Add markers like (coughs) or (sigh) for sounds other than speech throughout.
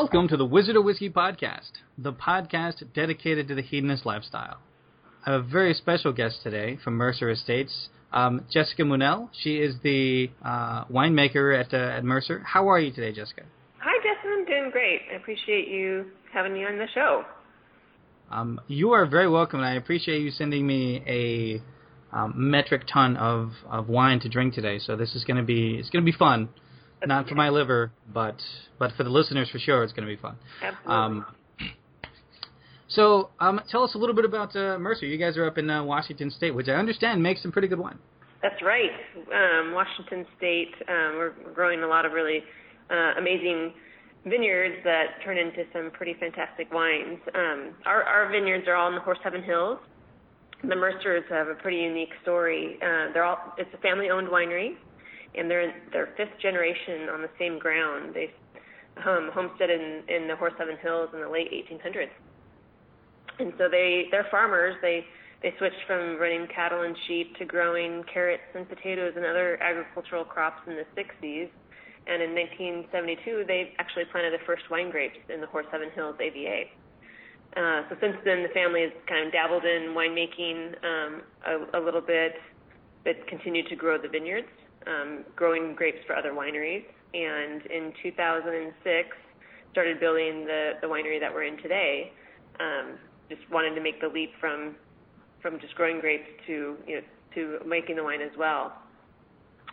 Welcome to the Wizard of Whiskey podcast, the podcast dedicated to the hedonist lifestyle. I have a very special guest today from Mercer Estates, um, Jessica Munnell. She is the uh, winemaker at, uh, at Mercer. How are you today, Jessica? Hi, Justin. I'm doing great. I appreciate you having me on the show. Um, you are very welcome, and I appreciate you sending me a um, metric ton of, of wine to drink today. So this is going to be it's going to be fun. Not for my liver, but but for the listeners for sure, it's going to be fun. Absolutely. Um, so um, tell us a little bit about uh, Mercer. You guys are up in uh, Washington State, which I understand makes some pretty good wine. That's right. Um, Washington State, um, we're growing a lot of really uh, amazing vineyards that turn into some pretty fantastic wines. Um, our, our vineyards are all in the Horse Heaven Hills. The Mercers have a pretty unique story. Uh, they're all it's a family-owned winery, and they're their fifth generation on the same ground. They um, homesteaded in, in the Horse Heaven Hills in the late 1800s, and so they they're farmers. They they switched from running cattle and sheep to growing carrots and potatoes and other agricultural crops in the 60s. And in 1972, they actually planted the first wine grapes in the Horse Heaven Hills AVA. Uh, so since then, the family has kind of dabbled in winemaking um, a, a little bit, but continued to grow the vineyards um, growing grapes for other wineries. And in 2006, started building the, the winery that we're in today. Um, just wanted to make the leap from from just growing grapes to you know to making the wine as well.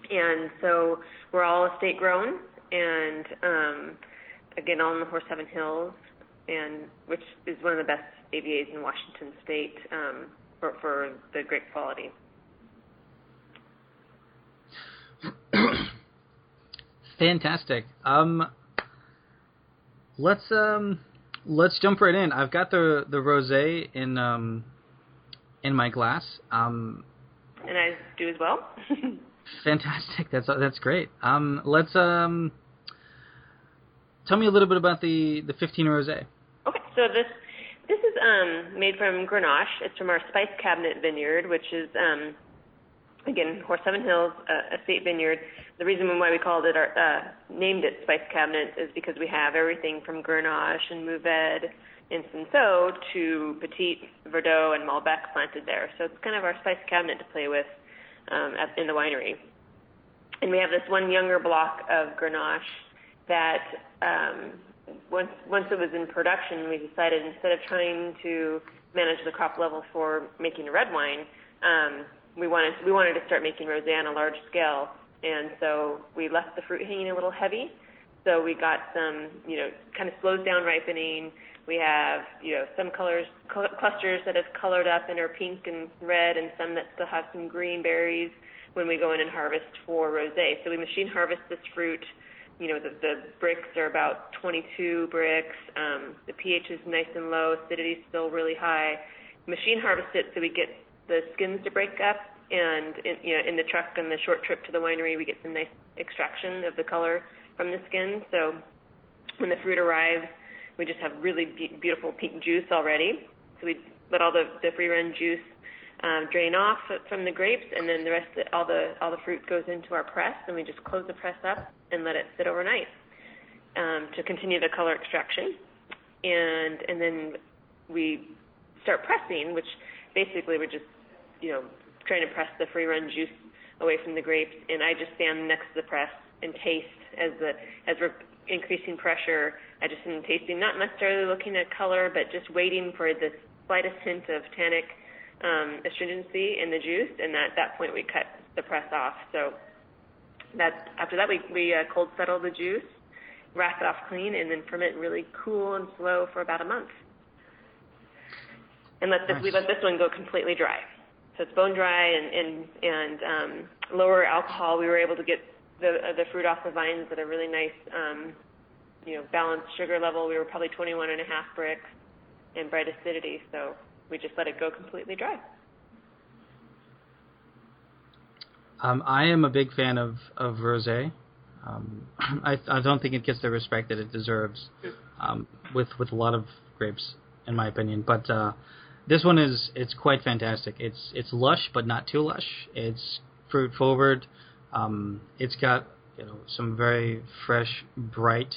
And so we're all estate grown, and um, again all in the Horse Heaven Hills, and which is one of the best AVAs in Washington State um, for, for the grape quality. Fantastic. Um, let's um, let's jump right in. I've got the the rosé in um, in my glass. Um, and I do as well. (laughs) fantastic. That's that's great. Um, let's um, tell me a little bit about the the 15 rosé. Okay, so this this is um, made from Grenache. It's from our Spice Cabinet vineyard, which is um, again, Horse Heaven Hills uh, Estate Vineyard. The reason why we called it our uh, named it Spice Cabinet is because we have everything from Grenache and Mourvedre and Cinsault to Petit Verdot and Malbec planted there. So it's kind of our spice cabinet to play with um, at, in the winery. And we have this one younger block of Grenache that um, once once it was in production, we decided instead of trying to manage the crop level for making red wine, um, we wanted we wanted to start making rosé on a large scale, and so we left the fruit hanging a little heavy. So we got some, you know, kind of slows down ripening. We have, you know, some colors cl- clusters that have colored up and are pink and red, and some that still have some green berries when we go in and harvest for rosé. So we machine harvest this fruit. You know, the, the Brix are about 22 Brix. Um, the pH is nice and low. Acidity is still really high. Machine harvest it so we get the skins to break up, and in, you know, in the truck and the short trip to the winery, we get some nice extraction of the color from the skin. So when the fruit arrives, we just have really be- beautiful pink juice already. So we let all the, the free run juice um, drain off from the grapes, and then the rest, of all the all the fruit goes into our press, and we just close the press up and let it sit overnight um, to continue the color extraction. And and then we start pressing, which basically we're just you know, trying to press the free run juice away from the grapes, and I just stand next to the press and taste as the as we're increasing pressure. I just am tasting, not necessarily looking at color, but just waiting for the slightest hint of tannic um, astringency in the juice, and at that point we cut the press off. So that after that we we uh, cold settle the juice, wrap it off clean, and then ferment really cool and slow for about a month. And let this nice. we let this one go completely dry so it's bone dry and and, and um, lower alcohol. We were able to get the uh, the fruit off the vines at a really nice, um, you know, balanced sugar level. We were probably 21 and a half Brix and bright acidity, so we just let it go completely dry. Um, I am a big fan of of rosé. Um, (clears throat) I I don't think it gets the respect that it deserves um, with with a lot of grapes, in my opinion. But uh, this one is it's quite fantastic. It's it's lush but not too lush. It's fruit forward. Um, it's got you know some very fresh, bright,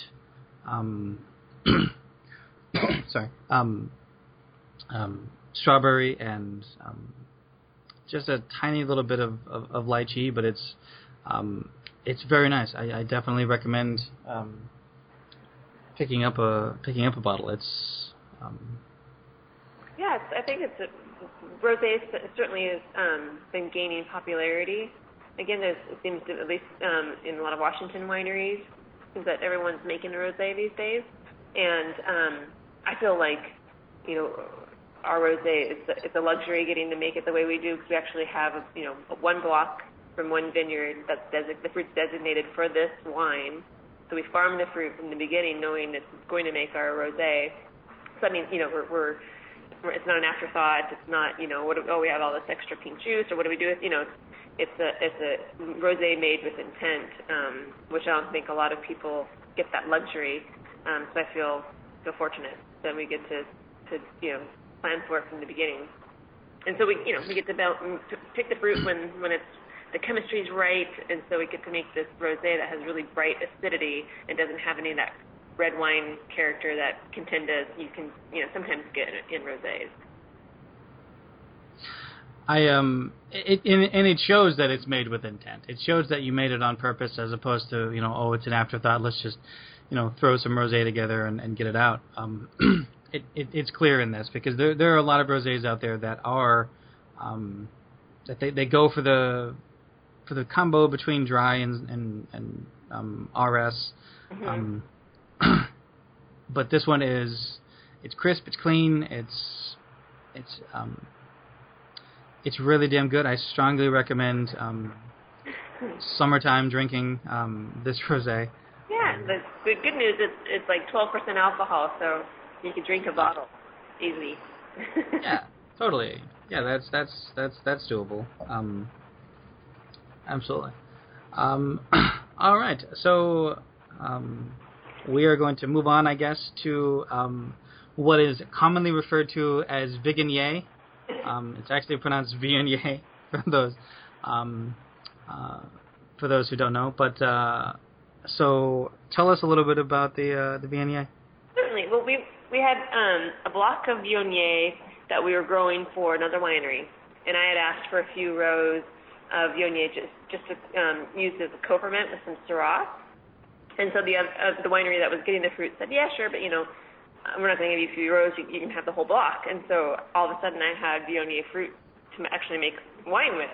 um, (coughs) sorry, um, um, strawberry and um, just a tiny little bit of, of, of lychee, but it's um, it's very nice. I, I definitely recommend picking up a picking up a bottle. It's yeah, I think it's a, rosé certainly has um, been gaining popularity. Again, there's, it seems to at least um, in a lot of Washington wineries, seems that everyone's making a rosé these days, and um, I feel like you know our rosé is a, it's a luxury getting to make it the way we do because we actually have a, you know one block from one vineyard that's desi- the fruit's designated for this wine. So we farm the fruit from the beginning, knowing it's going to make our rosé. So I mean, you know, we're, we're it's not an afterthought. It's not, you know, what do, oh we have all this extra pink juice, or what do we do with, you know, it's a it's a rosé made with intent, um, which I don't think a lot of people get that luxury. Um, so I feel feel fortunate that we get to to you know plan for it from the beginning. And so we you know we get to, belt, to pick the fruit when when it's the chemistry is right, and so we get to make this rosé that has really bright acidity and doesn't have any of that red wine character that can tend to you can you know sometimes get in rosés. I um it, it and it shows that it's made with intent. It shows that you made it on purpose as opposed to you know oh it's an afterthought. Let's just you know throw some rosé together and, and get it out. Um, (clears throat) it, it it's clear in this because there there are a lot of rosés out there that are um that they they go for the for the combo between dry and and and um, RS. Mm-hmm. Um, (clears throat) but this one is it's crisp, it's clean, it's it's um, it's really damn good. I strongly recommend um, summertime drinking um, this (laughs) rosé. Yeah, the, the good news is it's like 12% alcohol, so you can drink a bottle easily. (laughs) yeah, totally. Yeah, that's that's that's that's doable. Um, absolutely. Um, (clears throat) all right, so um, we are going to move on, I guess, to um, what is commonly referred to as Viognier. Um, it's actually pronounced Viognier (laughs) for those um, uh, for those who don't know. But uh, so, tell us a little bit about the uh, the Viognier. Certainly. Well, we we had um, a block of Viognier that we were growing for another winery, and I had asked for a few rows of Viognier just just to um, use as a co-ferment with some Syrah. And so the uh, the winery that was getting the fruit said, yeah, sure, but you know, we're not going to give you a few rows. You, you can have the whole block. And so all of a sudden, I had Viognier fruit to actually make wine with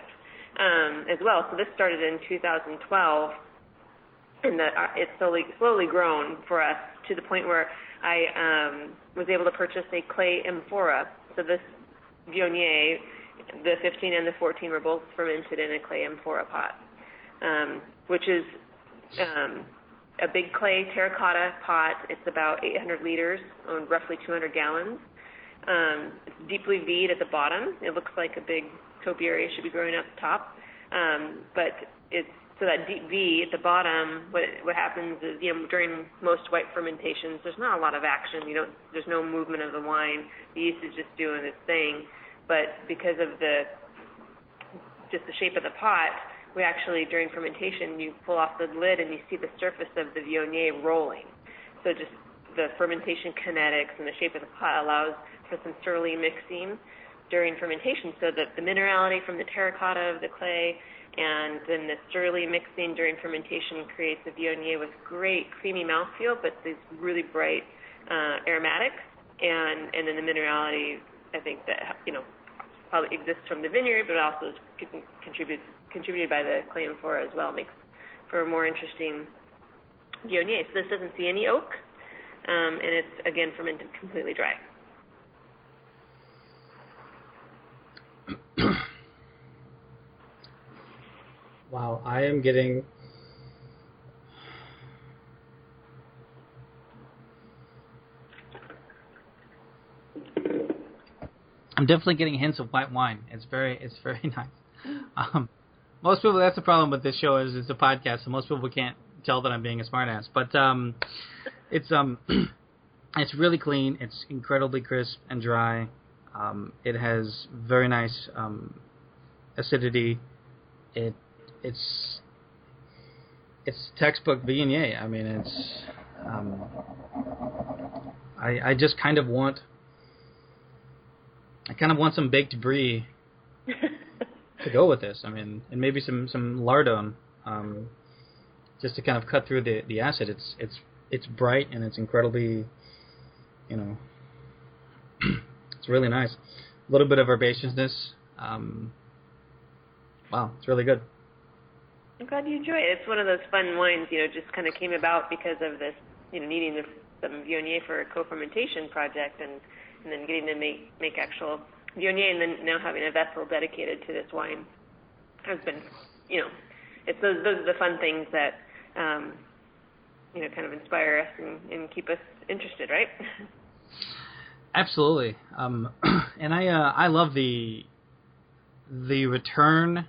um, as well. So this started in 2012, and the, uh, it's slowly slowly grown for us to the point where I um, was able to purchase a clay amphora. So this Viognier, the 15 and the 14 were both fermented in a clay amphora pot, um, which is um, a big clay terracotta pot. It's about 800 liters, on roughly 200 gallons. Um, it's deeply V'd at the bottom. It looks like a big topiary should be growing up top, um, but it's so that deep V at the bottom. What what happens is you know during most white fermentations, there's not a lot of action. You don't there's no movement of the wine. The yeast is just doing its thing, but because of the just the shape of the pot, we actually, during fermentation, you pull off the lid and you see the surface of the Viognier rolling. So just the fermentation kinetics and the shape of the pot allows for some sur lie mixing during fermentation so that the minerality from the terracotta of the clay and then the sur lie mixing during fermentation creates a Viognier with great creamy mouthfeel, but these really bright uh, aromatics, and and then the minerality I think that you know probably exists from the vineyard, but also contributes contributed by the clay amphora as well makes for a more interesting Viognier. So this doesn't see any oak, um, and it's again fermented completely dry. (clears throat) wow, I am getting I'm definitely getting hints of white wine. It's very, it's very (laughs) nice. Um, most people, that's the problem with this show is it's a podcast, so most people can't tell that I'm being a smartass. But um, it's um, (clears throat) it's really clean. It's incredibly crisp and dry. Um, it has very nice um, acidity. It it's it's textbook Viognier. I mean, it's um, I I just kind of want I kind of want some baked brie (laughs) to go with this. I mean, and maybe some some lardon, um, just to kind of cut through the the acid. It's it's it's bright and it's incredibly, you know, (clears throat) it's really nice. A little bit of herbaceousness. Um, wow, it's really good. I'm glad you enjoy it. It's one of those fun wines, you know, just kind of came about because of this, you know, needing the, some Viognier for a co-fermentation project, and and then getting to make make actual Viognier, and then now having a vessel dedicated to this wine has been, you know, it's those those are the fun things that, um, you know, kind of inspire us and, and keep us interested, right? Absolutely, um, (clears throat) and I uh, I love the the return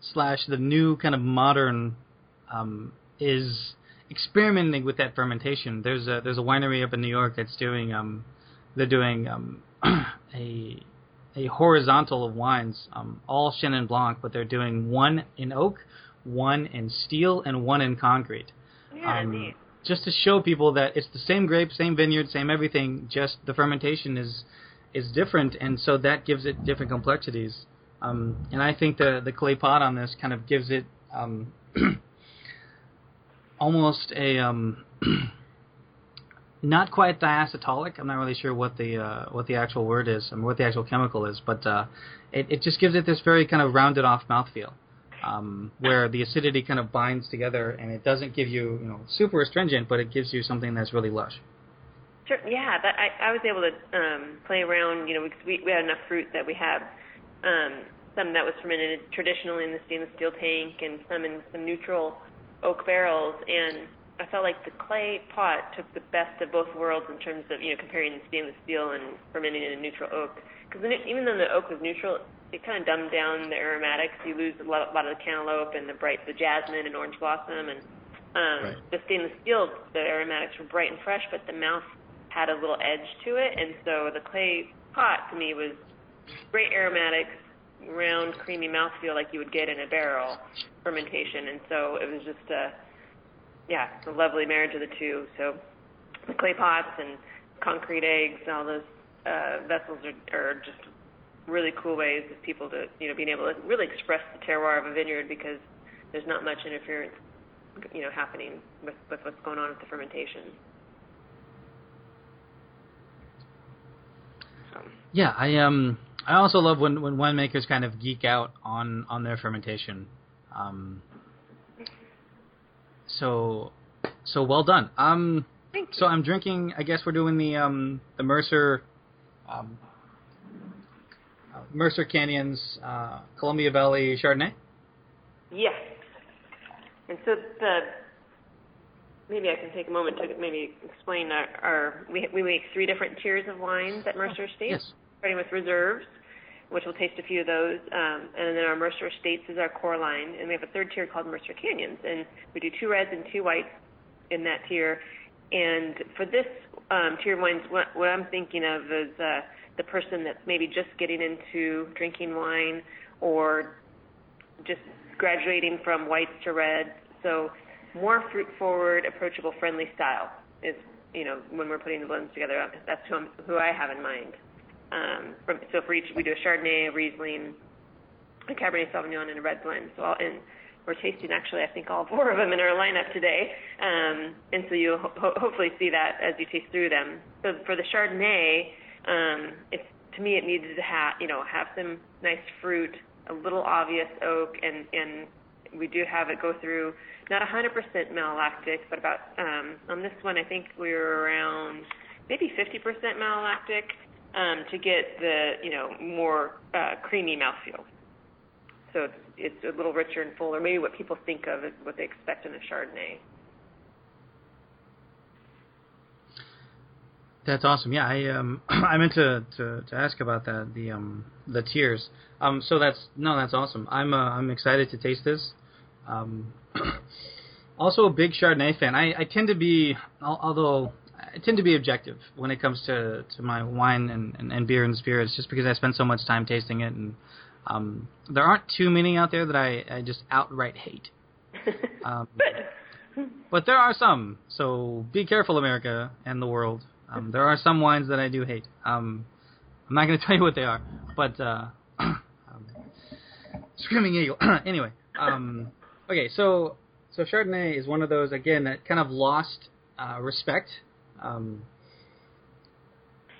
slash the new kind of modern um, is experimenting with that fermentation. There's a there's a winery up in New York that's doing um, they're doing um, (clears throat) a a horizontal of wines, um, all Chenin Blanc, but they're doing one in oak, one in steel, and one in concrete. Yeah, Um, neat. just to show people that it's the same grape, same vineyard, same everything. Just the fermentation is is different, and so that gives it different complexities. Um, and I think the the clay pot on this kind of gives it um, (clears throat) almost a um, (clears throat) not quite diacetolic. I'm not really sure what the uh, what the actual word is, and what the actual chemical is, but uh, it, it just gives it this very kind of rounded off mouthfeel, um, where the acidity kind of binds together, and it doesn't give you you know super astringent, but it gives you something that's really lush. Sure. Yeah, that I, I was able to um, play around. You know, we we had enough fruit that we had um, some that was fermented traditionally in the stainless steel tank, and some in some neutral oak barrels. And I felt like the clay pot took the best of both worlds in terms of you know comparing the stainless steel and fermenting in a neutral oak. Because even though the oak was neutral, it kind of dumbed down the aromatics. You lose a lot, a lot of the cantaloupe and the bright, the jasmine and orange blossom, and um, Right. the stainless steel, the aromatics were bright and fresh, but the mouth had a little edge to it, and so the clay pot to me was great aromatics, round, creamy mouthfeel like you would get in a barrel fermentation, and so it was just a yeah, it's a lovely marriage of the two. So the clay pots and concrete eggs and all those uh, vessels are, are just really cool ways of people to you know being able to really express the terroir of a vineyard because there's not much interference you know happening with, with what's going on with the fermentation. So, Yeah, I um I also love when when winemakers kind of geek out on on their fermentation. Um, so so well done. Um, so I'm drinking. I guess we're doing the um the Mercer um, uh, Mercer Canyons uh, Columbia Valley Chardonnay. Yes. And so the maybe I can take a moment to maybe explain our, our we we make three different tiers of wines at Mercer Estates, Yes. starting with reserves, which we'll taste a few of those, um, and then our Mercer Estates is our core line, and we have a third tier called Mercer Canyons, and we do two reds and two whites in that tier. And for this um, tier of wines, what, what I'm thinking of is uh, the person that's maybe just getting into drinking wine or just graduating from whites to reds. So more fruit forward, approachable, friendly style is you know when we're putting the blends together. That's who, I'm, who I have in mind. Um, from, so for each, we do a Chardonnay, a Riesling, a Cabernet Sauvignon, and a red blend. So all, and we're tasting actually I think all four of them in our lineup today. Um, and so you'll ho- hopefully see that as you taste through them. So for the Chardonnay, um, it's to me it needed to have you know have some nice fruit, a little obvious oak, and and we do have it go through not 100% malolactic, but about um, on this one I think we were around maybe 50% malolactic um, to get the you know more uh, creamy mouthfeel. So it's it's a little richer and fuller, maybe what people think of as what they expect in a Chardonnay. That's awesome. Yeah, I um (clears throat) I meant to, to to ask about that the um the tiers. Um so that's no that's awesome. I'm uh, I'm excited to taste this. Um (clears throat) also a big Chardonnay fan. I I tend to be although I tend to be objective when it comes to to my wine and and, and beer and spirits just because I spend so much time tasting it and um there aren't too many out there that I I just outright hate. (laughs) Um, but there are some. So be careful, America and the world. Um, there are some wines that I do hate. Um, I'm not going (laughs) to tell you what they are, but uh, (clears throat) um, Screaming Eagle. (clears throat) anyway, um, okay, so so Chardonnay is one of those again that kind of lost uh, respect, um,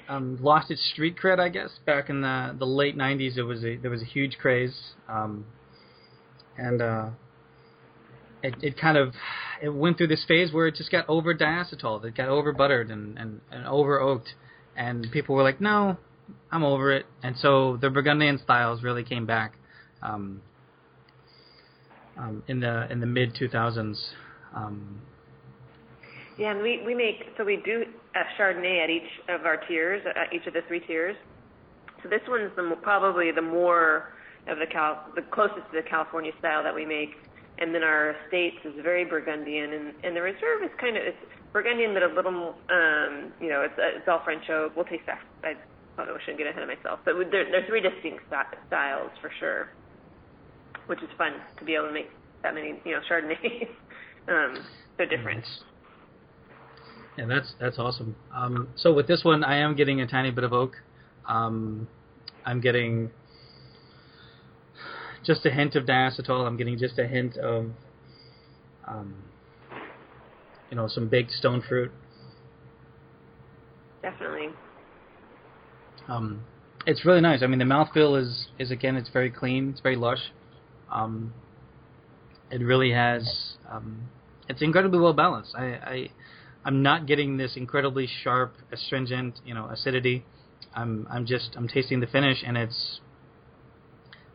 um, lost its street cred, I guess. Back in the the late '90s, it was a, there was a huge craze, um, and uh, it it kind of it went through this phase where it just got over diacetyl, it got over buttered and and, and over oaked, and people were like, no, I'm over it, and so the Burgundian styles really came back. Um, um, in the in the mid 2000s. Um, yeah, and we we make so we do a Chardonnay at each of our tiers, at each of the three tiers. So this one's the probably the more of the Cal, the closest to the California style that we make, and then our estates is very Burgundian, and and the reserve is kind of it's Burgundian but a little um, you know it's it's all French oak. We'll taste that. I probably shouldn't get ahead of myself, but there, there's three distinct styles for sure which is fun to be able to make that many, you know, Chardonnays. (laughs) um, so different. Yeah, that's that's awesome. Um, so with this one, I am getting a tiny bit of oak. Um, I'm getting just a hint of diacetyl. I'm getting just a hint of, um, you know, some baked stone fruit. Definitely. Um, it's really nice. I mean, the mouthfeel is is again, it's very clean. It's very lush. Um, it really has. Um, it's incredibly well balanced. I, I I'm not getting this incredibly sharp, astringent, you know, acidity. I'm I'm just I'm tasting the finish, and it's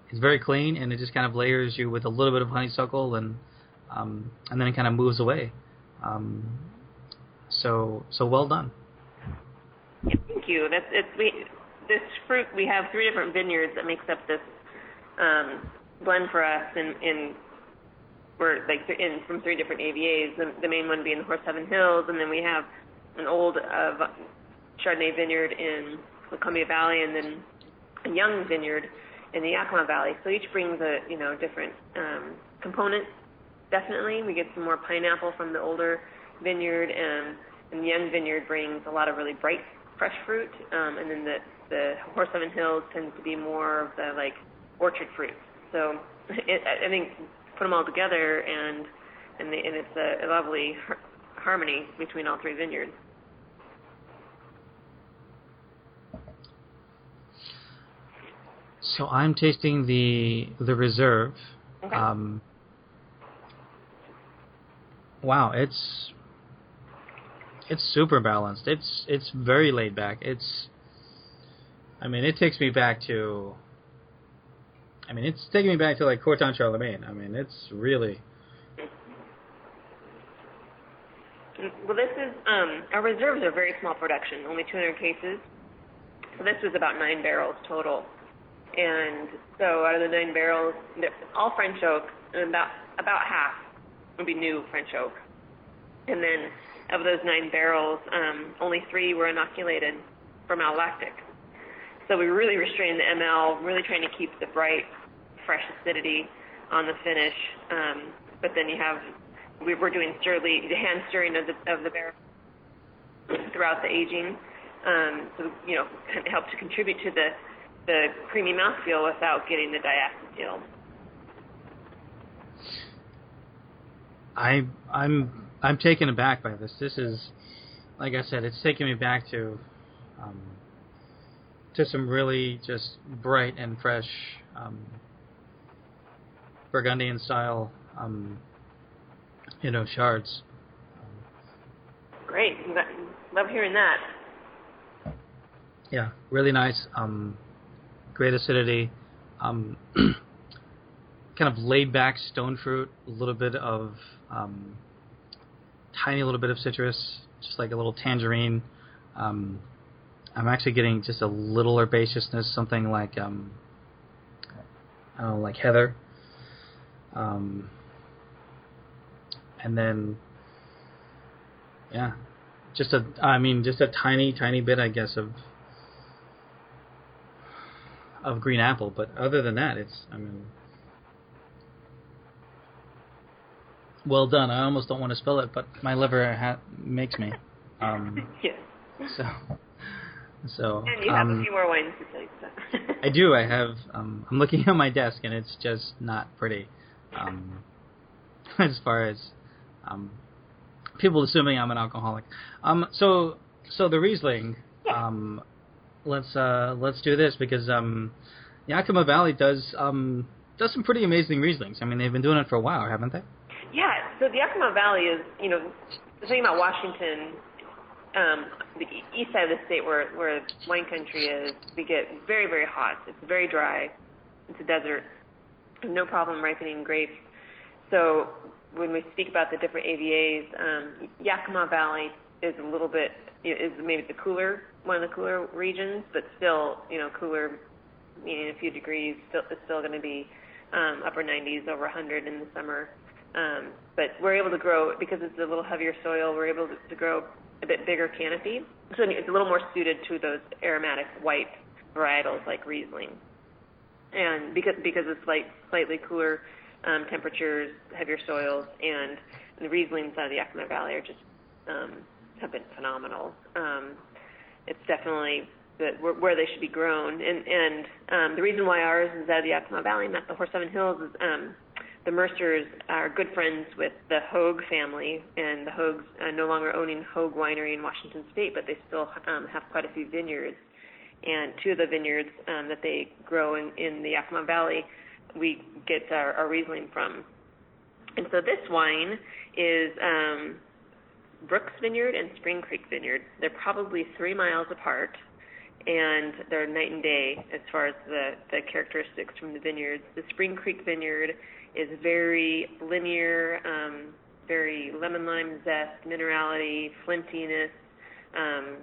it's very clean, and it just kind of layers you with a little bit of honeysuckle, and um, and then it kind of moves away. Um, so so well done. Thank you. That's it's we this fruit. We have three different vineyards that makes up this um, blend for us in in we're like in from three different AVAs. The, the main one being the Horse Heaven Hills, and then we have an old uh, Chardonnay vineyard in the Columbia Valley, and then a young vineyard in the Yakima Valley. So each brings a you know different um, component. Definitely, we get some more pineapple from the older vineyard, and, and the young vineyard brings a lot of really bright fresh fruit, um, and then the the Horse Heaven Hills tends to be more of the like orchard fruits. So (laughs) it, I think put them all together, and and, the, and it's a, a lovely har- harmony between all three vineyards. So I'm tasting the the reserve. Okay. Um, wow, it's it's super balanced. It's it's very laid back. It's I mean, it takes me back to I mean, it's taking me back to like Corton Charlemagne. I mean, it's really. Well, this is um, our reserves are very small production, only 200 cases. So this was about nine barrels total, and so out of the nine barrels, all French oak, and about about half would be new French oak, and then of those nine barrels, um, only three were inoculated for malolactic. So we really restrained the ML, really trying to keep the bright, fresh acidity on the finish. Um, but then you have, we were doing stirly, hand stirring of the, of the barrel throughout the aging. Um, so, you know, it helped to contribute to the, the creamy mouthfeel without getting the diacetyl. I I'm I'm taken aback by this. This is, like I said, it's taking me back to um, to some really just bright and fresh um, Burgundian style, um, you know, chards. Great, love hearing that. Yeah, really nice. Um, great acidity. Um, (clears throat) kind of laid back stone fruit. A little bit of um, tiny little bit of citrus, just like a little tangerine. Um, I'm actually getting just a little herbaceousness, something like um, I don't know, like heather. Um, and then, yeah, just a, I mean, just a tiny, tiny bit, I guess, of of green apple. But other than that, it's, I mean, well done. I almost don't want to spill it, but my liver ha- makes me. Um, (laughs) yes. So, so. And you have um, a few more wines to you. So. I do. I have. Um, I'm looking at my desk, and it's just not pretty. Um, (laughs) as far as um, people assuming I'm an alcoholic. Um, so, so the Riesling. Um, let's uh, let's do this because um, Yakima Valley does um, does some pretty amazing Rieslings. I mean, they've been doing it for a while, haven't they? Yeah, so the Yakima Valley is, you know, the thing about Washington, um, the east side of the state where where wine country is, we get very very hot. It's very dry. It's a desert. No problem ripening grapes. So when we speak about the different AVAs, um, Yakima Valley is a little bit is maybe the cooler one of the cooler regions, but still you know cooler, meaning a few degrees. Still, it's still going to be um, upper 90s, over 100 in the summer. Um, but we're able to grow because it's a little heavier soil. We're able to, to grow a bit bigger canopy, so it's a little more suited to those aromatic white varietals like Riesling. And because because it's like slightly cooler um, temperatures, heavier soils, and the Rieslings out of the Yakima Valley are just um, have been phenomenal. Um, it's definitely the, where, where they should be grown, and and um, the reason why ours is out of the Yakima Valley, not the Horse Heaven Hills, is um, the Mercers are good friends with the Hogue family, and the Hogues uh, no longer owning Hogue Winery in Washington State, but they still um, have quite a few vineyards. And two of the vineyards um, that they grow in, in the Yakima Valley, we get our, our Riesling from. And so this wine is um, Brooks Vineyard and Spring Creek Vineyard. They're probably three miles apart, and they're night and day as far as the, the characteristics from the vineyards. The Spring Creek Vineyard is very linear, um, very lemon lime zest, minerality, flintiness, um,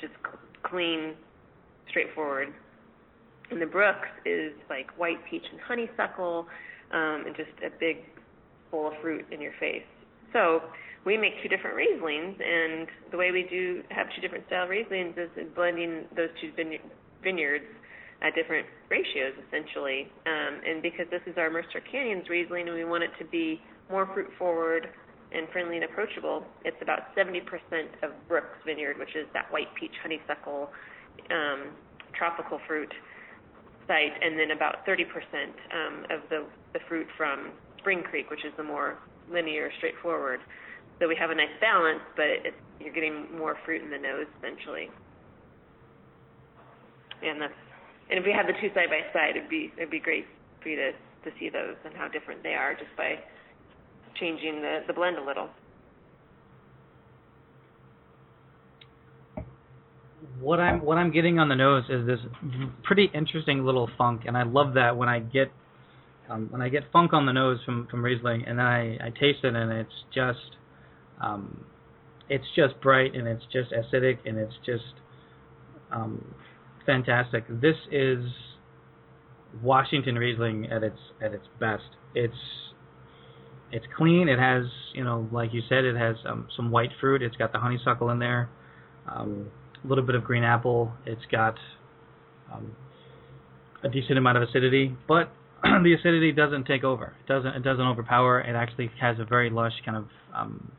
just clean, straightforward. And the Brooks is like white peach and honeysuckle, um, and just a big bowl of fruit in your face. So we make two different Rieslings, and the way we do have two different style Rieslings is blending those two vineyards at different ratios, essentially. Um, and because this is our Mercer Canyons Riesling, and we want it to be more fruit forward and friendly and approachable, it's about 70% of Brooks Vineyard, which is that white peach honeysuckle um, tropical fruit site, and then about 30% um, of the, the fruit from Spring Creek, which is the more linear, straightforward. So we have a nice balance, but it, you're getting more fruit in the nose essentially. And that's and if we had the two side by side, it'd be it'd be great for you to to see those and how different they are just by changing the the blend a little. What I'm what I'm getting on the nose is this pretty interesting little funk, and I love that when I get um, when I get funk on the nose from from Riesling, and I I taste it, and it's just um, it's just bright, and it's just acidic, and it's just um, fantastic. This is Washington Riesling at its at its best. It's it's clean. It has you know like you said, it has um, some white fruit. It's got the honeysuckle in there, um, a little bit of green apple. It's got um, a decent amount of acidity, but (clears throat) the acidity doesn't take over. It doesn't it doesn't overpower. It actually has a very lush kind of um,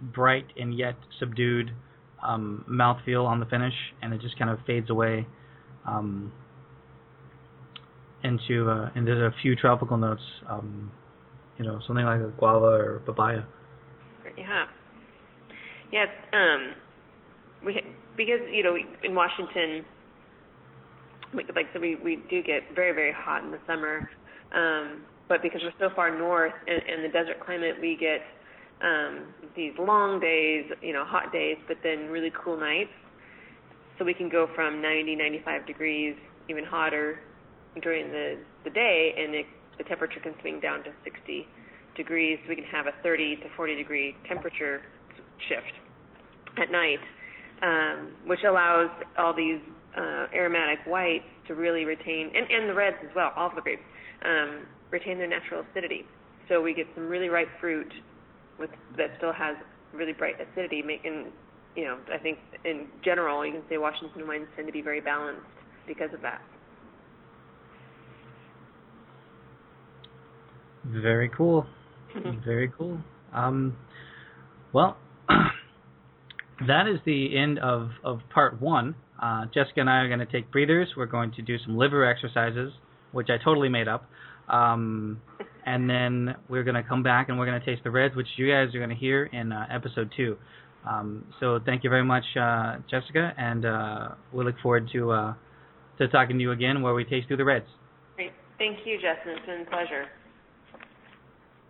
bright and yet subdued um, mouthfeel on the finish, and it just kind of fades away um, into uh, into a few tropical notes. Um, you know, something like a guava or papaya. Yeah, yeah. Um, we because you know in Washington, we, like so we we do get very very hot in the summer, um, but because we're so far north and, and the desert climate, we get um, these long days, you know, hot days, but then really cool nights. So we can go from 90, 95 degrees, even hotter during the the day, and it, the temperature can swing down to 60 degrees. We can have a 30 to 40 degree temperature shift at night, um, which allows all these uh, aromatic whites to really retain, and, and the reds as well, all of the grapes, um, retain their natural acidity. So we get some really ripe fruit with that still has really bright acidity, making you know I think in general you can say Washington wines tend to be very balanced because of that. Very cool. Very cool. Um, well, that is the end of, of part one. Uh, Jessica and I are going to take breathers. We're going to do some liver exercises, which I totally made up. Um, and then we're going to come back and we're going to taste the reds, which you guys are going to hear in uh, episode two. Um, so thank you very much, uh, Jessica, and uh, we look forward to uh, to talking to you again where we taste through the reds. Great. Thank you, Justin. It's been a pleasure.